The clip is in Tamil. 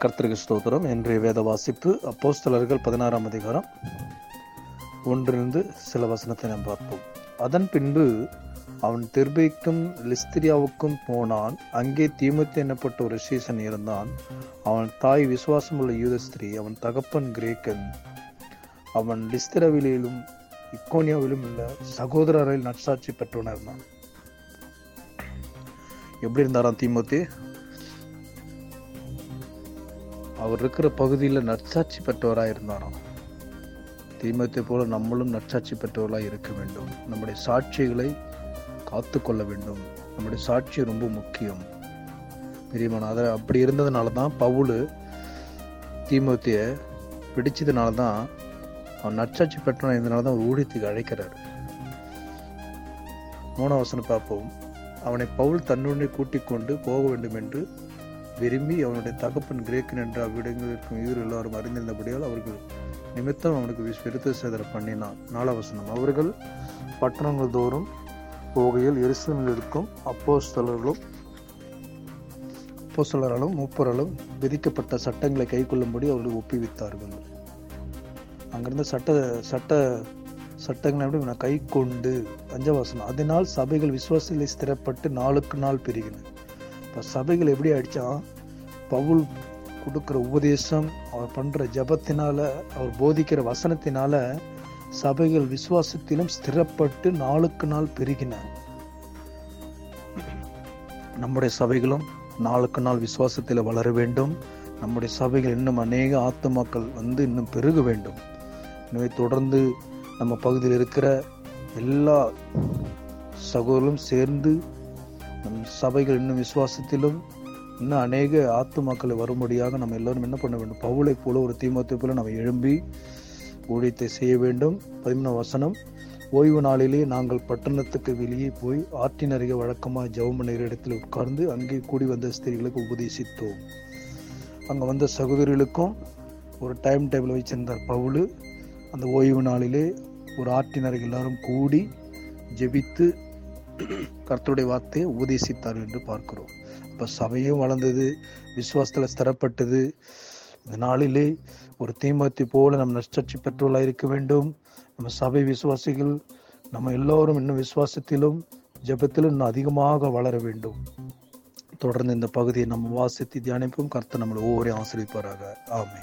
கர்த்தருக்கு ஸ்தோத்திரம். இன்றைய வேத வாசிப்பு அப்போஸ்தலர்கள் பதினாறாம் அதிகாரம் ஒன்றிலிருந்து சில வசனத்தை நாம் பார்ப்போம். அதன் பின்பு அவன் தெர்பைக்கும் லிஸ்திரியாவுக்கும் போனான். அங்கே தீமத்து எனப்பட்ட ஒரு சீசன் இருந்தான். அவன் தாய் விசுவாசமுள்ள யூத ஸ்திரீ அவன் தகப்பன் கிரேக்கன். அவன் லிஸ்திரவிலும் இக்கோனியாவிலும் உள்ள சகோதரரில் நட்சாட்சி பெற்றவனாக இருந்தான் எப்படி இருந்தாராம் தீமோத்தே? அவர் இருக்கிற பகுதியில் நற்சாட்சி பெற்றவராக இருந்தாராம் தீமத்தை போல நம்மளும் நற்சாட்சி பெற்றவர்களாக இருக்க வேண்டும். நம்முடைய சாட்சிகளை காத்து கொள்ள வேண்டும். நம்முடைய சாட்சி ரொம்ப முக்கியம். பிரியமான அதை அப்படி இருந்ததுனால தான் பவுல் தீமோத்திய பிடிச்சதுனால தான் அவன் நற்சாட்சி பெற்றவன் இருந்தனால தான் அவர் ஊழியத்துக்கு அழைக்கிறார். மூணாவசனம் பார்ப்போம். அவனை பவுல் தன்னுடனே கூட்டிக் கொண்டு போக வேண்டும் என்று விரும்பி அவனுடைய தகப்பன் கிரேக்கன் என்ற அவ்விடங்களில் இருக்கும் யூர் எல்லாரும் அறிந்திருந்தபடியால் அவர்கள் நிமித்தம் அவனுக்கு விஸ்- விருத்த சேதர பண்ணினான். நாலாவசனம். அவர்கள் பட்டணங்கள் தோறும் போகையில் எரிசலில் இருக்கும் அப்போஸ்தலர்களும் அப்போஸ்தலராலும் மூப்பராலும் விதிக்கப்பட்ட சட்டங்களை கைக்கொள்ளும்படி அவர்கள் ஒப்புவித்தார்கள். அங்கிருந்த சட்ட சட்ட சட்டங்களை எப்படி நான் கை கொண்டு அஞ்சவாசனம். அதனால் சபைகள் விசுவாசத்தில் ஸ்திரப்பட்டு நாளுக்கு நாள் பெருகின. இப்போ சபைகள் எப்படி ஆயிடுச்சா? பவுல் கொடுக்குற உபதேசம் அவர் பண்ணுற ஜபத்தினால அவர் போதிக்கிற வசனத்தினால சபைகள் விசுவாசத்திலும் ஸ்திரப்பட்டு நாளுக்கு நாள் பெருகின. நம்முடைய சபைகளும் நாளுக்கு நாள் விசுவாசத்தில் வளர வேண்டும். நம்முடைய சபைகள் இன்னும் அநேக ஆத்துமாக்கள் வந்து இன்னும் பெருக வேண்டும். எனவே தொடர்ந்து நம்ம பகுதியில் இருக்கிற எல்லா சகோதரும் சேர்ந்து நம் சபைகள் இன்னும் விசுவாசத்திலும் இன்னும் அநேக ஆத்துமாக்களை வரும்படியாக நம்ம எல்லாரும் என்ன பண்ண வேண்டும்? பவுலை போல ஒரு தீமத்தை போல நம்ம எழும்பி ஊழியத்தை செய்ய வேண்டும். பதிமூணாம் வசனம் ஓய்வு நாளிலே நாங்கள் பட்டணத்துக்கு வெளியே போய் ஆற்றின் அருகே வழக்கமாக ஜெபம் பண்ணுகிற இடத்தில் உட்கார்ந்து அங்கே கூடி வந்த ஸ்திரீகளுக்கு உபதேசித்தோம். அங்கே வந்த சகோதரிகளுக்கும் ஒரு டைம் டேபிள் வச்சிருந்தார் பவுலு. அந்த ஓய்வு நாளிலே ஒரு ஆற்றின் அருகே எல்லாரும் கூடி ஜெபித்து கர்த்தருடைய வார்த்தையை உபதேசித்தார் என்று பார்க்கிறோம். இப்போ சபையும் வளர்ந்தது விசுவாசத்தில் ஸ்திரப்பட்டது. இந்த நாளிலே ஒரு தீமத்தை போல நம்ம நஷ்டச்சி பெற்றோர்களாக இருக்க வேண்டும். நம்ம சபை விசுவாசிகள் நம்ம எல்லோரும் இன்னும் விசுவாசத்திலும் ஜெபத்திலும் இன்னும் அதிகமாக வளர வேண்டும். தொடர்ந்து இந்த பகுதியை நம்ம வாசித்து தியானிப்போம். கர்த்தர் நம்மளை ஒவ்வொரு ஆசிரியப்பாராக. ஆமே